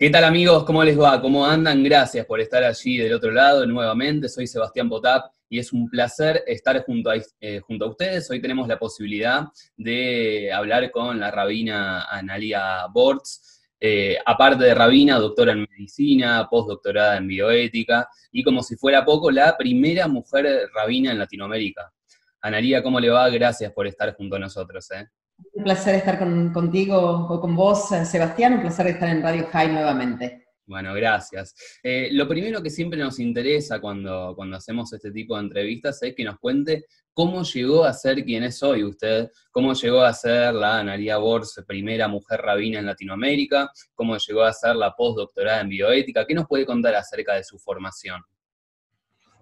¿Qué tal amigos? ¿Cómo les va? ¿Cómo andan? Gracias por estar allí del otro lado nuevamente. Soy Sebastián Potap y es un placer estar junto a, eh, ustedes. Hoy tenemos la posibilidad de hablar con la rabina Analia Bortz. Eh, aparte de rabina, doctora en medicina, postdoctorada en bioética y como si fuera poco, la primera mujer rabina en Latinoamérica. Analia, ¿cómo le va? Gracias por estar junto a nosotros. ¿eh? Un placer estar contigo o con vos, Sebastián, un placer estar en Radio High nuevamente. Bueno, gracias. Eh, lo primero que siempre nos interesa cuando, cuando hacemos este tipo de entrevistas es que nos cuente cómo llegó a ser quien es hoy usted, cómo llegó a ser la Analia Bors, primera mujer rabina en Latinoamérica, cómo llegó a ser la postdoctorada en bioética. ¿Qué nos puede contar acerca de su formación?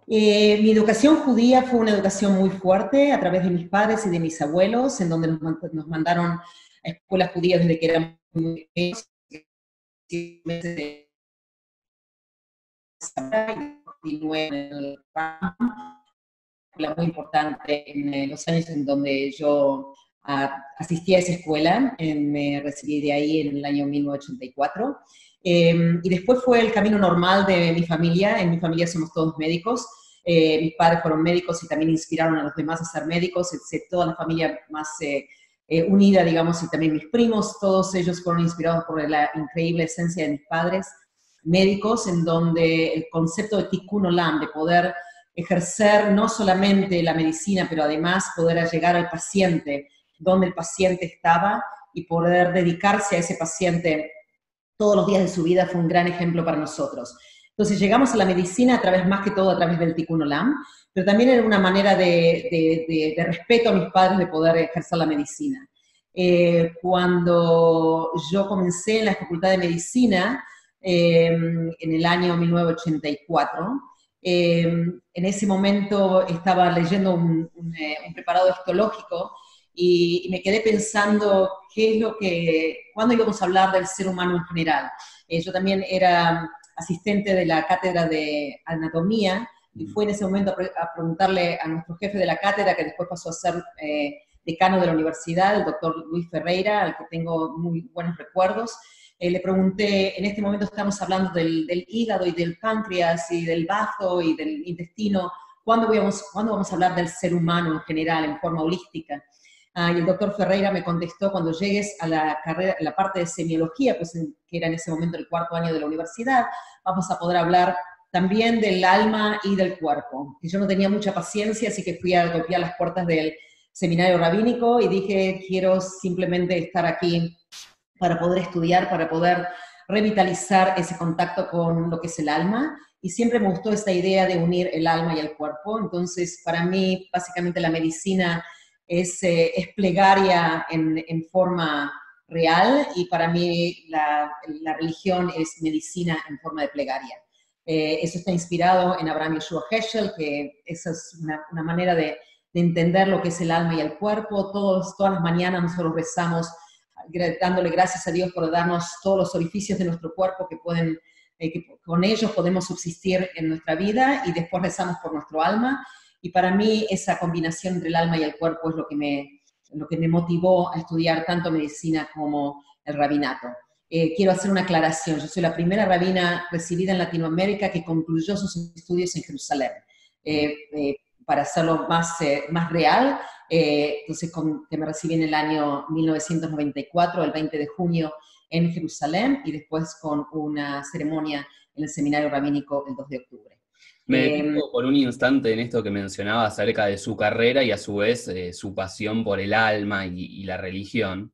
Eh, mi educación judía fue una educación muy fuerte a través de mis padres y de mis abuelos, en donde nos, mandaron a escuelas judías desde que éramos muy pequeños. muy importante en los años en donde yo ah, asistí a esa escuela, me recibí de ahí en el año 1984. Em, y después fue el camino normal de mi familia. En mi familia somos todos médicos. Eh, mis padres fueron médicos y también inspiraron a los demás a ser médicos. Toda la familia más eh, eh, unida, digamos, y también mis primos, todos ellos fueron inspirados por la increíble esencia de mis padres médicos, en donde el concepto de tikkun olam, de poder ejercer no solamente la medicina, pero además poder llegar al paciente, donde el paciente estaba, y poder dedicarse a ese paciente todos los días de su vida fue un gran ejemplo para nosotros. Entonces llegamos a la medicina a través, más que todo, a través del Tikkun Olam, pero también era una manera de, respeto a mis padres de poder ejercer la medicina. Eh, cuando yo comencé en la Facultad de Medicina, eh, en el año 1984, eh, en ese momento estaba leyendo un, un preparado histológico y, me quedé pensando qué es lo que, cuándo íbamos a hablar del ser humano en general. Eh, yo también era asistente de la cátedra de anatomía y fue en ese momento a, preguntarle a nuestro jefe de la cátedra, que después pasó a ser eh, decano de la universidad, el doctor Luis Ferreira, al que tengo muy buenos recuerdos. Eh, le pregunté, en este momento estamos hablando del, del, hígado y del páncreas y del bazo y del intestino, ¿cuándo vamos, ¿cuándo vamos a hablar del ser humano en general, en forma holística? Ah, y el doctor Ferreira me contestó, cuando llegues a la, carrera, la parte de semiología, pues que era en ese momento el cuarto año de la universidad, vamos a poder hablar también del alma y del cuerpo. Y yo no tenía mucha paciencia, así que fui a golpear las puertas del seminario rabínico y dije, quiero simplemente estar aquí para poder estudiar, para poder revitalizar ese contacto con lo que es el alma. Y siempre me gustó esta idea de unir el alma y el cuerpo. Entonces, para mí, básicamente la medicina es, eh, es plegaria en, forma real y para mí la, religión es medicina en forma de plegaria. Eh, eso está inspirado en Abraham Yeshua Heschel, que esa es una, manera de, de, entender lo que es el alma y el cuerpo. Todos, todas las mañanas nosotros rezamos dándole gracias a Dios por darnos todos los orificios de nuestro cuerpo que pueden, eh, que con ellos podemos subsistir en nuestra vida y después rezamos por nuestro alma y para mí esa combinación entre el alma y el cuerpo es lo que me, lo que me motivó a estudiar tanto medicina como el rabinato. Eh, quiero hacer una aclaración. Yo soy la primera rabina recibida en Latinoamérica que concluyó sus estudios en Jerusalén. Eh, eh, para hacerlo más, más real, entonces que me recibí en el año 1994, el 20 de junio, en Jerusalén, y después con una ceremonia en el seminario rabínico el 2 de octubre. Me detengo em, por un instante en esto que mencionaba acerca de su carrera y a su vez eh, su pasión por el alma y, la religión.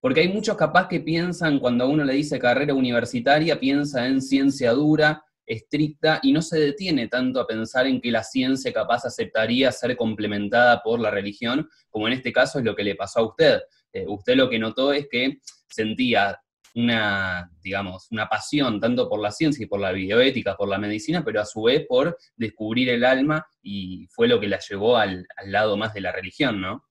Porque hay muchos capaz que piensan, cuando a uno le dice carrera universitaria, piensa en ciencia dura, estricta, y no se detiene tanto a pensar en que la ciencia capaz aceptaría ser complementada por la religión, como en este caso es lo que le pasó a usted. Eh, usted lo que notó es que sentía una, digamos, una pasión tanto por la ciencia y por la bioética, por la medicina, pero a su vez por descubrir el alma y fue lo que la llevó al, lado más de la religión, ¿no?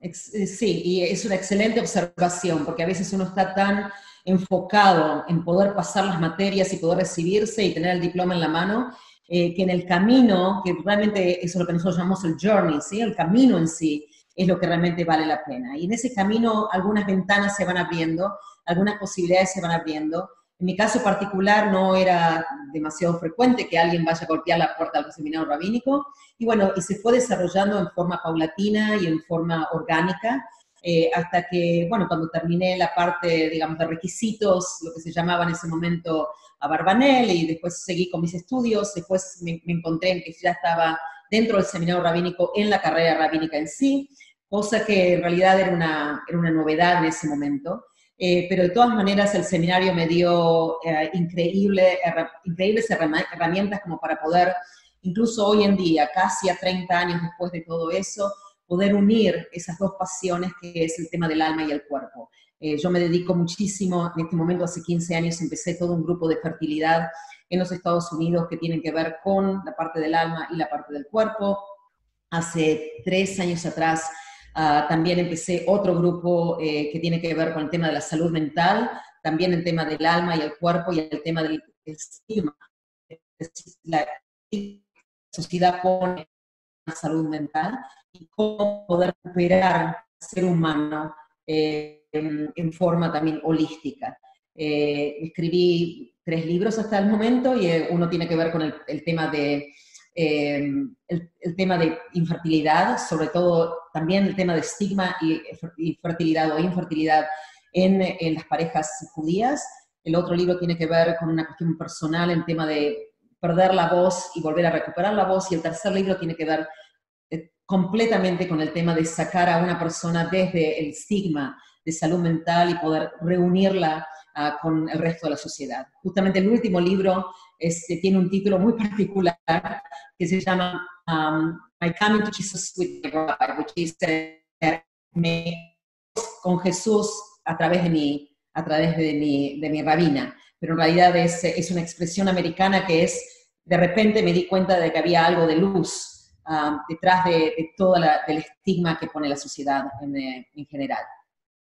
Eh, sí, y es una excelente observación, porque a veces uno está tan enfocado en poder pasar las materias y poder recibirse y tener el diploma en la mano, eh, que en el camino, que realmente eso es lo que nosotros llamamos el journey, ¿sí? el camino en sí, es lo que realmente vale la pena. Y en ese camino algunas ventanas se van abriendo, algunas posibilidades se van abriendo, En mi caso particular no era demasiado frecuente que alguien vaya a golpear la puerta del seminario rabínico y bueno, y se fue desarrollando en forma paulatina y en forma orgánica eh, hasta que, bueno, cuando terminé la parte, digamos, de requisitos, lo que se llamaba en ese momento a Barbanel, y después seguí con mis estudios, después me, encontré en que ya estaba dentro del seminario rabínico en la carrera rabínica en sí, cosa que en realidad era una, era una novedad en ese momento. Eh, pero de todas maneras el seminario me dio eh, increíble, increíbles herramientas como para poder, incluso hoy en día, casi a 30 años después de todo eso, poder unir esas dos pasiones que es el tema del alma y el cuerpo. Eh, yo me dedico muchísimo, en este momento hace 15 años empecé todo un grupo de fertilidad en los Estados Unidos que tienen que ver con la parte del alma y la parte del cuerpo. Hace tres años atrás uh, también empecé otro grupo eh, que tiene que ver con el tema de la salud mental, también el tema del alma y el cuerpo y el tema del estigma. La sociedad pone la salud mental y cómo poder recuperar ser humano eh, en, forma también holística. Eh, escribí tres libros hasta el momento y eh, uno tiene que ver con el, tema de el, tema de infertilidad, sobre todo también el tema de estigma y, fertilidad o infertilidad en, en, las parejas judías. El otro libro tiene que ver con una cuestión personal, el tema de perder la voz y volver a recuperar la voz. Y el tercer libro tiene que ver completamente con el tema de sacar a una persona desde el estigma de salud mental y poder reunirla ah, con el resto de la sociedad. Justamente el último libro este, tiene un título muy particular que se llama um, My Coming to Jesus with my bride, which is uh, me, con Jesús a través de mi, a través de mi, de mi rabina. Pero en realidad es, es una expresión americana que es, de repente me di cuenta de que había algo de luz detrás de, todo el estigma que pone la sociedad en, eh, general.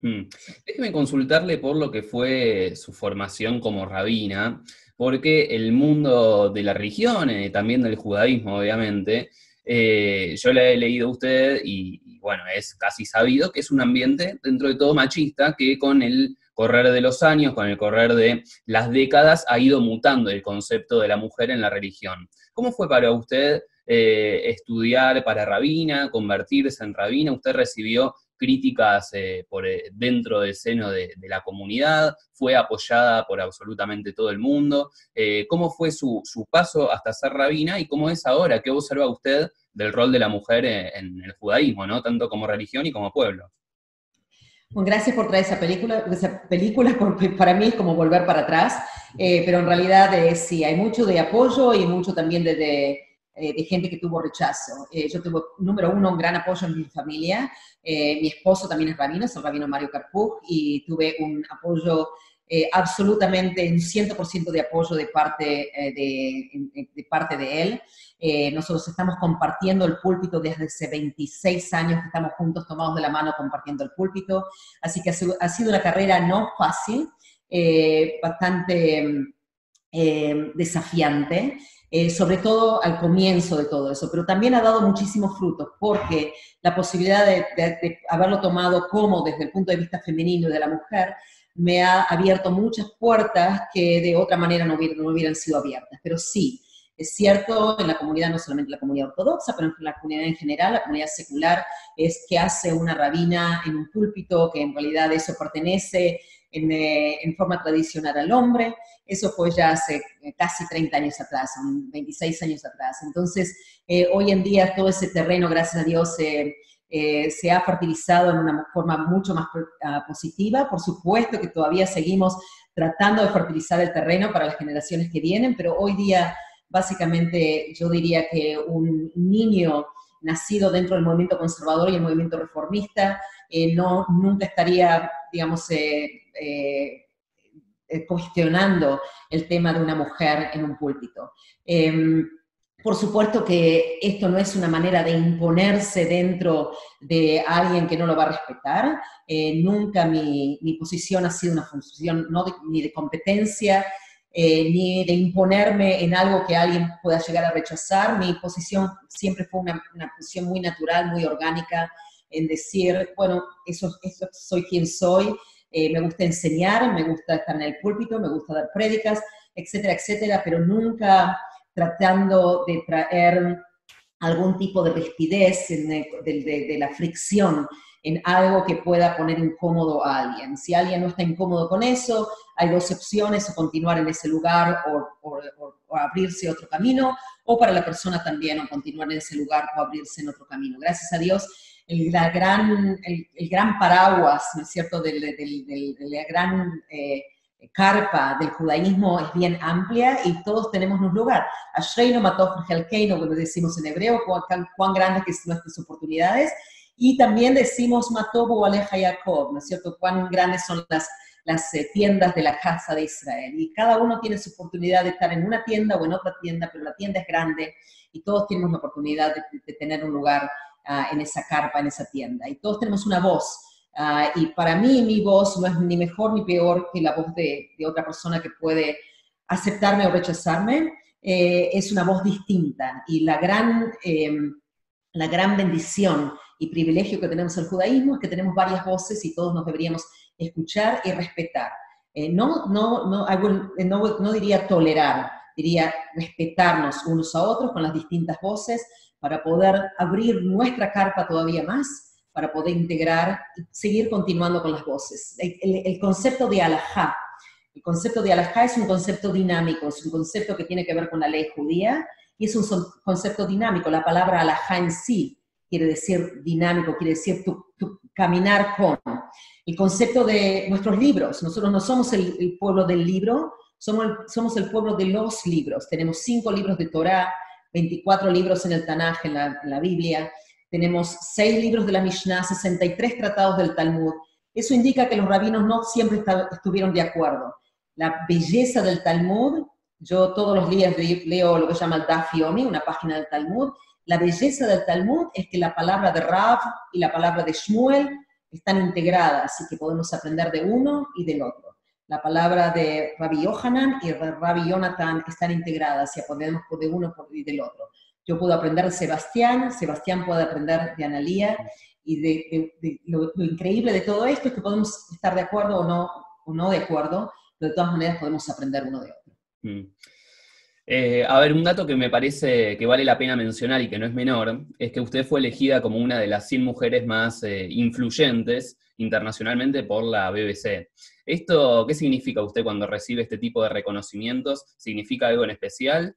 Hmm. Déjeme consultarle por lo que fue su formación como rabina, porque el mundo de la religión, también del judaísmo, obviamente, eh, yo le he leído a usted y, bueno, es casi sabido que es un ambiente dentro de todo machista que con el correr de los años, con el correr de las décadas, ha ido mutando el concepto de la mujer en la religión. ¿Cómo fue para usted eh, estudiar para rabina, convertirse en rabina. Usted recibió críticas eh, por, eh, dentro del seno de, la comunidad, fue apoyada por absolutamente todo el mundo. ¿Cómo fue su, paso hasta ser rabina y cómo es ahora? ¿Qué observa usted del rol de la mujer en, el judaísmo, ¿no? tanto como religión y como pueblo? Bueno, gracias por traer esa película, esa película porque para mí es como volver para atrás, pero en realidad sí, hay mucho de apoyo y mucho también de eh, de gente que tuvo rechazo. Eh, yo tuve, número uno, un gran apoyo en mi familia. Eh, mi esposo también es rabino, es el rabino Mario Carpú, y tuve un apoyo absolutamente, un 100% de apoyo de parte de, de, parte de él. nosotros estamos compartiendo el púlpito desde hace 26 años que estamos juntos tomados de la mano compartiendo el púlpito. Así que ha sido una carrera no fácil, bastante desafiante. Eh, sobre todo al comienzo de todo eso, pero también ha dado muchísimos frutos, porque la posibilidad de, haberlo tomado como desde el punto de vista femenino de la mujer me ha abierto muchas puertas que de otra manera no hubieran, no hubieran sido abiertas. Pero sí, es cierto, en la comunidad, no solamente la comunidad ortodoxa, pero en la comunidad en general, la comunidad secular, es que hace una rabina en un púlpito, que en realidad eso pertenece eh, en, forma tradicional al hombre. Eso fue ya hace eh, casi 30 años atrás, 26 años atrás. Entonces, eh, hoy en día todo ese terreno, gracias a Dios, se ha fertilizado en una forma mucho más ah, positiva. Por supuesto que todavía seguimos tratando de fertilizar el terreno para las generaciones que vienen, pero hoy día, básicamente, yo diría que un niño nacido dentro del movimiento conservador y el movimiento reformista, no, nunca estaría, digamos, eh, eh, cuestionando el tema de una mujer en un púlpito. Em, por supuesto que esto no es una manera de imponerse dentro de alguien que no lo va a respetar. Eh, nunca mi, posición ha sido una función no ni de competencia, ni de imponerme en algo que alguien pueda llegar a rechazar. Mi posición siempre fue una, posición muy natural, muy orgánica, en decir, bueno, eso, eso soy quien soy, eh, me gusta enseñar, me gusta estar en el púlpito, me gusta dar prédicas, etcétera, etcétera, pero nunca tratando de traer algún tipo de rispidez de, la fricción en algo que pueda poner incómodo a alguien. Si alguien no está incómodo con eso, hay dos opciones, o continuar en ese lugar o, abrirse otro camino, o para la persona también, o continuar en ese lugar o abrirse en otro camino. Gracias a Dios, el, gran, el, gran paraguas, ¿no es cierto?, del, la gran... Eh, carpa del judaísmo es bien amplia y todos tenemos un lugar. Ashreino mató Helkeino, como decimos en hebreo, cuán, cuán grandes son nuestras oportunidades. Y también decimos Matobu Aleja Jacob, ¿no es cierto? Cuán grandes son las, las eh, tiendas de la casa de Israel. Y cada uno tiene su oportunidad de estar en una tienda o en otra tienda, pero la tienda es grande y todos tenemos la oportunidad de, tener un lugar ah, en esa carpa, en esa tienda. Y todos tenemos una voz. Ah, y para mí mi voz no es ni mejor ni peor que la voz de, otra persona que puede aceptarme o rechazarme. Eh, es una voz distinta. Y la gran, em, la gran bendición y privilegio que tenemos el judaísmo es que tenemos varias voces y todos nos deberíamos escuchar y respetar. Eh, no, no, no, no, no diría tolerar, diría respetarnos unos a otros con las distintas voces para poder abrir nuestra carpa todavía más para poder integrar y seguir continuando con las voces. El, concepto de alajá, el concepto de alajá es un concepto dinámico, es un concepto que tiene que ver con la ley judía y es un concepto dinámico. La palabra alajá en sí quiere decir dinámico, quiere decir tu, caminar con. El concepto de nuestros libros, nosotros no somos el, pueblo del libro, somos el, somos el pueblo de los libros. Tenemos cinco libros de Torah, 24 libros en el Tanaj, en la, Biblia, tenemos seis libros de la Mishnah, 63 tratados del Talmud. Eso indica que los rabinos no siempre estuvieron de acuerdo. La belleza del Talmud, yo todos los días leo lo que se llama el Daf Yomi, una página del Talmud. La belleza del Talmud es que la palabra de Rav y la palabra de Shmuel están integradas y que podemos aprender de uno y del otro. La palabra de Rabbi Yohanan y Rabbi Jonathan están integradas y podemos de uno y del otro. Yo puedo aprender de Sebastián, Sebastián puede aprender de Analía, y lo, increíble de todo esto es que podemos estar de acuerdo o no, o no de acuerdo, pero de todas maneras podemos aprender uno de otro. Mm. Eh, a ver, un dato que me parece que vale la pena mencionar y que no es menor, es que usted fue elegida como una de las 100 mujeres más eh, influyentes internacionalmente por la BBC. ¿Esto qué significa usted cuando recibe este tipo de reconocimientos? ¿Significa algo en especial?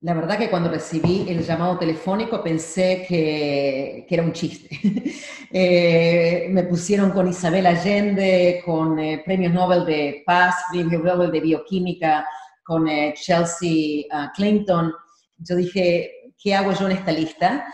La verdad que cuando recibí el llamado telefónico pensé que, era un chiste. Eh, me pusieron con Isabel Allende, con eh, premios Nobel de Paz, premios Nobel de Bioquímica, con eh, Chelsea ah, Clinton. Yo dije, ¿qué hago yo en esta lista?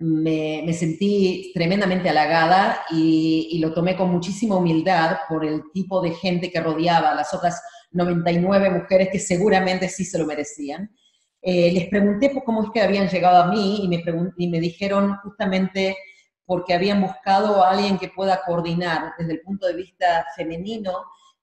Me, sentí tremendamente halagada y, lo tomé con muchísima humildad por el tipo de gente que rodeaba las otras 99 mujeres que seguramente sí se lo merecían. Eh, les pregunté cómo es que habían llegado a mí y me, y me dijeron justamente porque habían buscado a alguien que pueda coordinar desde el punto de vista femenino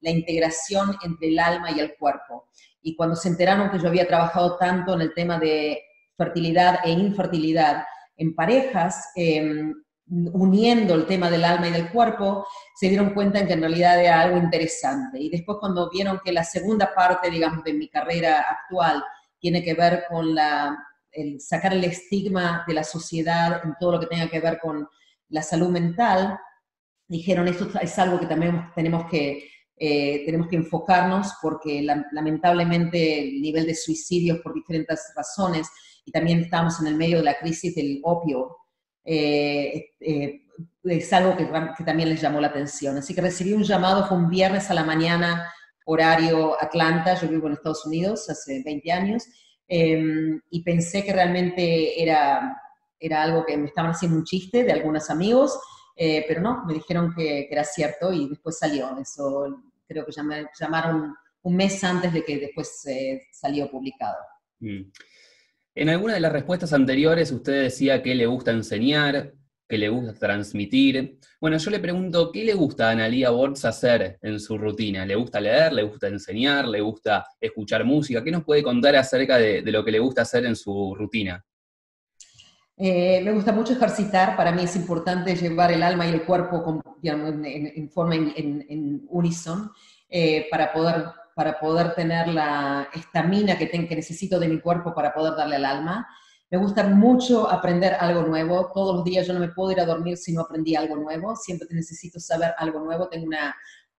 la integración entre el alma y el cuerpo. Y cuando se enteraron que yo había trabajado tanto en el tema de fertilidad e infertilidad en parejas, eh, uniendo el tema del alma y del cuerpo, se dieron cuenta en que en realidad era algo interesante. Y después cuando vieron que la segunda parte, digamos, de mi carrera actual tiene que ver con la, el sacar el estigma de la sociedad en todo lo que tenga que ver con la salud mental, dijeron, esto es algo que también tenemos que, eh, tenemos que enfocarnos porque lamentablemente el nivel de suicidios por diferentes razones, y también estamos en el medio de la crisis del opio, eh, eh, es algo que, también les llamó la atención. Así que recibí un llamado, fue un viernes a la mañana, horario Atlanta, yo vivo en Estados Unidos hace 20 años, em, y pensé que realmente era, era algo que me estaban haciendo un chiste de algunos amigos, eh, pero no, me dijeron que, era cierto y después salió. Eso creo que llamaron un mes antes de que después salió publicado. Mm. En alguna de las respuestas anteriores usted decía que le gusta enseñar, que le gusta transmitir. Bueno, yo le pregunto, ¿qué le gusta a Analia Bortz hacer en su rutina? ¿Le gusta leer? ¿Le gusta enseñar? ¿Le gusta escuchar música? ¿Qué nos puede contar acerca de, lo que le gusta hacer en su rutina? me gusta mucho ejercitar, para mí es importante llevar el alma y el cuerpo en, forma en, en unison para poder para poder tener la estamina que, que necesito de mi cuerpo para poder darle al alma. Me gusta mucho aprender algo nuevo. Todos los días yo no me puedo ir a dormir si no aprendí algo nuevo. Siempre necesito saber algo nuevo. Tengo una,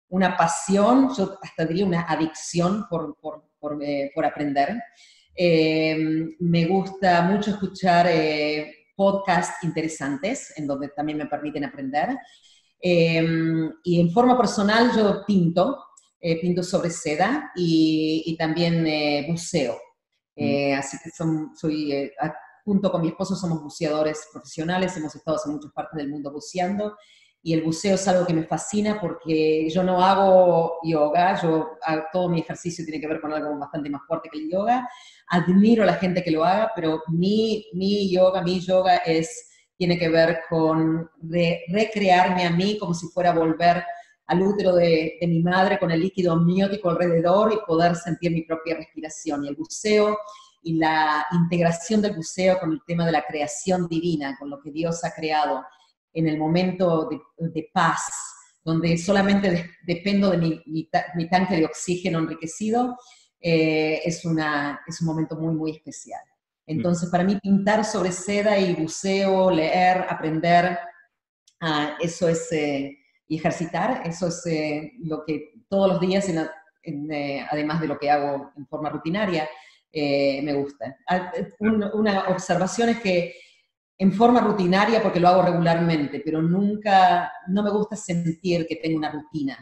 una pasión, yo hasta diría una adicción por, por, por, eh, por aprender. Eh, me gusta mucho escuchar eh, podcasts interesantes en donde también me permiten aprender. y en forma personal yo pinto. Eh, pinto sobre seda y, también eh, buceo. Mm. Eh, así que son, soy, junto con mi esposo somos buceadores profesionales, hemos estado en muchas partes del mundo buceando y el buceo es algo que me fascina porque yo no hago yoga, yo todo mi ejercicio tiene que ver con algo bastante más fuerte que el yoga. Admiro a la gente que lo haga, pero mi, mi yoga, mi yoga es, tiene que ver con recrearme a mí como si fuera a volver al útero de, mi madre con el líquido amniótico alrededor y poder sentir mi propia respiración. Y el buceo y la integración del buceo con el tema de la creación divina, con lo que Dios ha creado en el momento de, paz, donde solamente dependo de mi, tanque de oxígeno enriquecido, eh, es, una, es un momento muy, muy especial. Entonces, para mí, pintar sobre seda y buceo, leer, aprender, ah, eso es... Eh, y ejercitar, eso es eh, lo que todos los días, eh, además de lo que hago en forma rutinaria, eh, me gusta. Ah, una observación es que en forma rutinaria, porque lo hago regularmente, pero nunca, no me gusta sentir que tengo una rutina.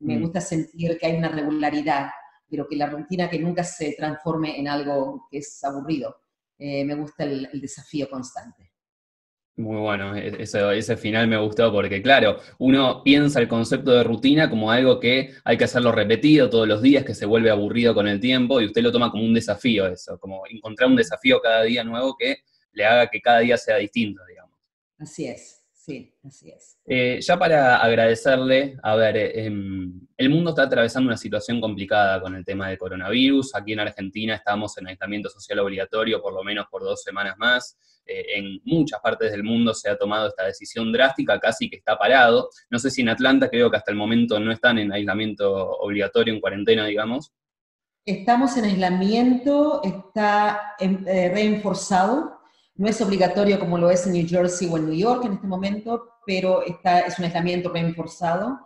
Me mm. gusta sentir que hay una regularidad, pero que la rutina que nunca se transforme en algo que es aburrido. me gusta el desafío constante. Muy bueno, e-, ese, final me gustó porque, claro, uno piensa el concepto de rutina como algo que hay que hacerlo repetido todos los días, que se vuelve aburrido con el tiempo, y usted lo toma como un desafío eso, como encontrar un desafío cada día nuevo que le haga que cada día sea distinto, digamos. Así es. Sí, así es. Eh, ya para agradecerle, a ver, em, el mundo está atravesando una situación complicada con el tema del coronavirus. Aquí en Argentina estamos en aislamiento social obligatorio por lo menos por dos semanas más. Eh, en muchas partes del mundo se ha tomado esta decisión drástica, casi que está parado. No sé si en Atlanta creo que hasta el momento no están en aislamiento obligatorio, en cuarentena, digamos. Estamos en aislamiento, está eh, reenforzado no es obligatorio como lo es en New Jersey o en New York en este momento, pero está, es un aislamiento reforzado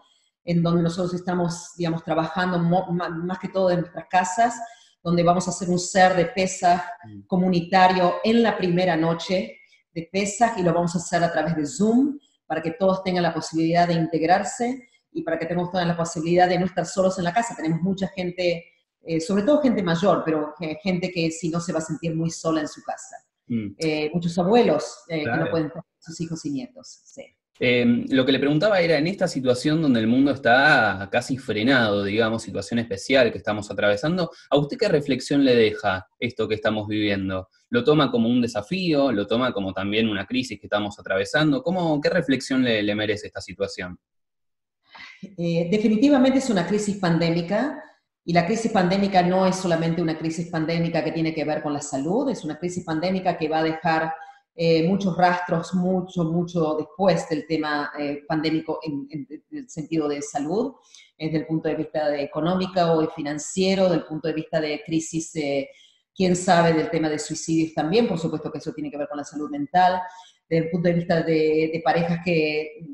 en donde nosotros estamos, digamos, trabajando más que todo en nuestras casas, donde vamos a hacer un ser de pesa mm. comunitario en la primera noche de pesa y lo vamos a hacer a través de Zoom para que todos tengan la posibilidad de integrarse y para que tengamos toda la posibilidad de no estar solos en la casa. Tenemos mucha gente, eh, sobre todo gente mayor, pero gente que si no se va a sentir muy sola en su casa. Mm. Eh, muchos abuelos eh, que no pueden tener sus hijos y nietos. Em, lo que le preguntaba era, en esta situación donde el mundo está casi frenado, digamos, situación especial que estamos atravesando, ¿a usted qué reflexión le deja esto que estamos viviendo? ¿Lo toma como un desafío? ¿Lo toma como también una crisis que estamos atravesando? ¿Cómo, ¿Qué reflexión le, le merece esta situación? Eh, definitivamente es una crisis pandémica y la crisis pandémica no es solamente una crisis pandémica que tiene que ver con la salud, es una crisis pandémica que va a dejar eh, muchos rastros mucho, mucho después del tema eh, pandémico en, el sentido de salud, desde el punto de vista de económica o financiero, del punto de vista de crisis, quién sabe, del tema de suicidios también, por supuesto que eso tiene que ver con la salud mental, desde el punto de vista de, de parejas que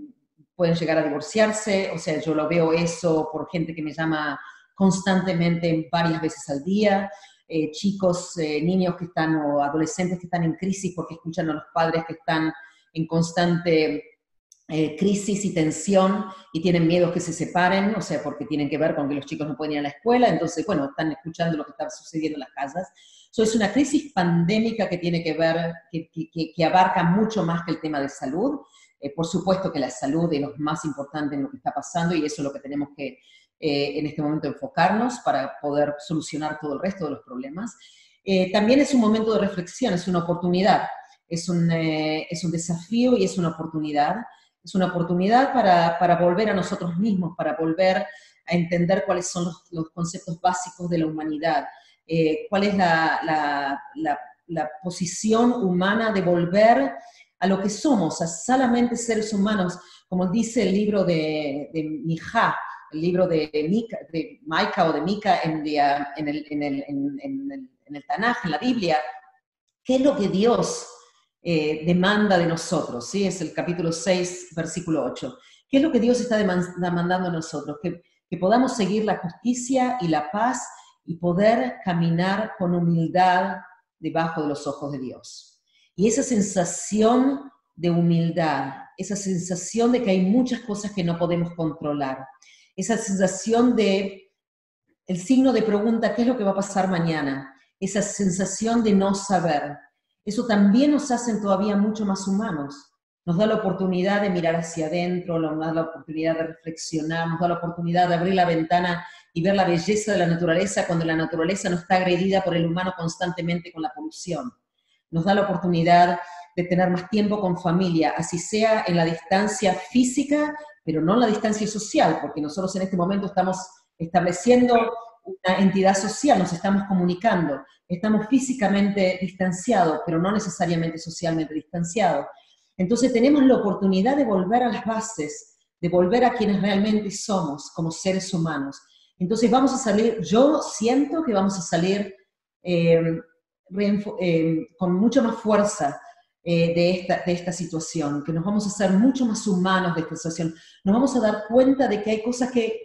pueden llegar a divorciarse, o sea, yo lo veo eso por gente que me llama constantemente varias veces al día, eh, chicos, eh, niños que están o adolescentes que están en crisis porque escuchan a los padres que están en constante eh, crisis y tensión y tienen miedo que se separen, o sea, porque tienen que ver con que los chicos no pueden ir a la escuela, entonces, bueno, están escuchando lo que está sucediendo en las casas. Eso es una crisis pandémica que tiene que ver, que, que, que abarca mucho más que el tema de salud. por supuesto que la salud es lo más importante en lo que está pasando y eso es lo que tenemos que eh, en este momento enfocarnos para poder solucionar todo el resto de los problemas. Eh, también es un momento de reflexión, es una oportunidad, es un, eh, es un desafío y es una oportunidad. Es una oportunidad para, para volver a nosotros mismos, para volver a entender cuáles son los, conceptos básicos de la humanidad, cuál es la, la, posición humana de volver a lo que somos, a solamente seres humanos, como dice el libro de, de Mija, el libro de, Mika, de Maika o de Mika en, el, en, en, Tanaj, en la Biblia, ¿qué es lo que Dios eh, demanda de nosotros? ¿sí? Es el capítulo 6, versículo 8. ¿Qué es lo que Dios está demandando a nosotros? Que podamos seguir la justicia y la paz y poder caminar con humildad debajo de los ojos de Dios. Y esa sensación de humildad, esa sensación de que hay muchas cosas que no podemos controlar, esa sensación de el signo de pregunta, ¿qué es lo que va a pasar mañana? Esa sensación de no saber. Eso también nos hace todavía mucho más humanos. Nos da la oportunidad de mirar hacia adentro, nos da la oportunidad de reflexionar, nos da la oportunidad de abrir la ventana y ver la belleza de la naturaleza cuando la naturaleza no está agredida por el humano constantemente con la polución. Nos da la oportunidad de tener más tiempo con familia, así sea en la distancia física pero no la distancia social, porque nosotros en este momento estamos estableciendo una entidad social, nos estamos comunicando, estamos físicamente distanciados, pero no necesariamente socialmente distanciados. Entonces tenemos la oportunidad de volver a las bases, de volver a quienes realmente somos como seres humanos. Entonces vamos a salir, yo siento que vamos a salir eh, eh, con mucha más fuerza eh, de, esta, de esta situación, que nos vamos a hacer mucho más humanos de esta situación, nos vamos a dar cuenta de que hay cosas que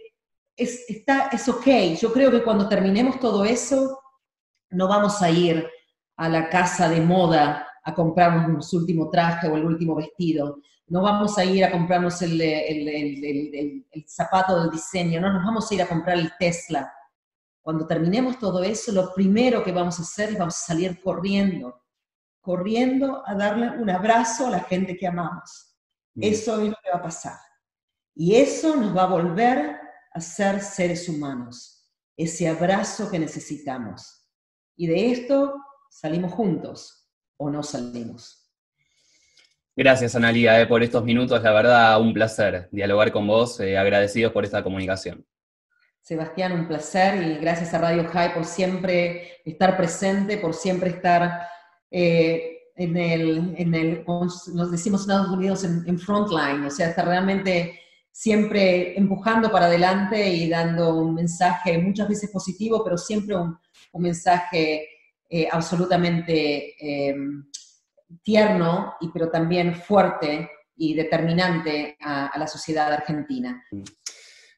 es, está, es ok. Yo creo que cuando terminemos todo eso, no vamos a ir a la casa de moda a comprarnos el último traje o el último vestido, no vamos a ir a comprarnos el, el, el, el, zapato del diseño, no nos vamos a ir a comprar el Tesla. Cuando terminemos todo eso, lo primero que vamos a hacer es vamos a salir corriendo corriendo a darle un abrazo a la gente que amamos. Eso es lo que va a pasar. Y eso nos va a volver a ser seres humanos, ese abrazo que necesitamos. Y de esto salimos juntos o no salimos. Gracias, Analia, eh, por estos minutos. La verdad, un placer dialogar con vos. Eh, agradecidos por esta comunicación. Sebastián, un placer y gracias a Radio High por siempre estar presente, por siempre estar eh, en, el, en el, nos decimos en Estados Unidos, en, frontline, o sea, está realmente siempre empujando para adelante y dando un mensaje muchas veces positivo, pero siempre un, mensaje eh, absolutamente em, tierno, y, pero también fuerte y determinante a, la sociedad argentina.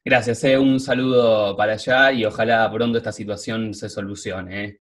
Gracias, eh. un saludo para allá y ojalá pronto esta situación se solucione.